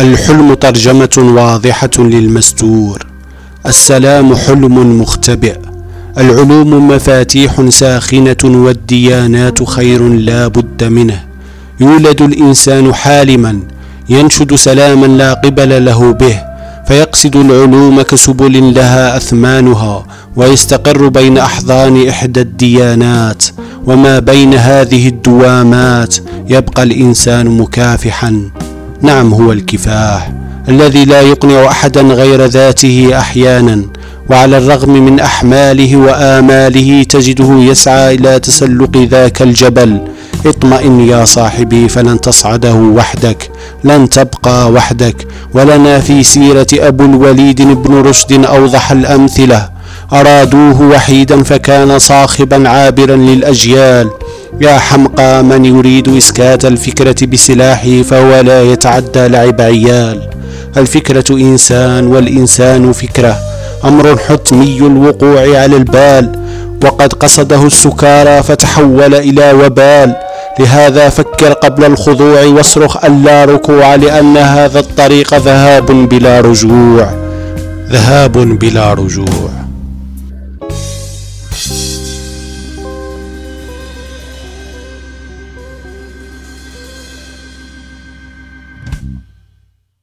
الحلم ترجمة واضحة للمستور. السلام حلم مختبئ. العلوم مفاتيح ساخنة والديانات خير لا بد منه. يولد الإنسان حالما ينشد سلاما لا قبل له به. فيقصد العلوم كسبل لها أثمانها ويستقر بين أحضان إحدى الديانات. وما بين هذه الدوامات يبقى الإنسان مكافحا. نعم هو الكفاح الذي لا يقنع أحدا غير ذاته أحيانا وعلى الرغم من أحماله وآماله تجده يسعى إلى تسلق ذاك الجبل. اطمئن يا صاحبي فلن تصعده وحدك لن تبقى وحدك ولنا في سيرة أبو الوليد بن رشد أوضح الأمثلة. أرادوه وحيدا فكان صاخبا عابرا للأجيال. يا حمقى من يريد إسكات الفكرة بسلاحه فهو لا يتعدى لعب عيال. الفكرة إنسان والإنسان فكرة أمر حتمي الوقوع على البال. وقد قصده السكارى فتحول إلى وبال. لهذا فكر قبل الخضوع واصرخ ألا ركوع لأن هذا الطريق ذهاب بلا رجوع. ذهاب بلا رجوع.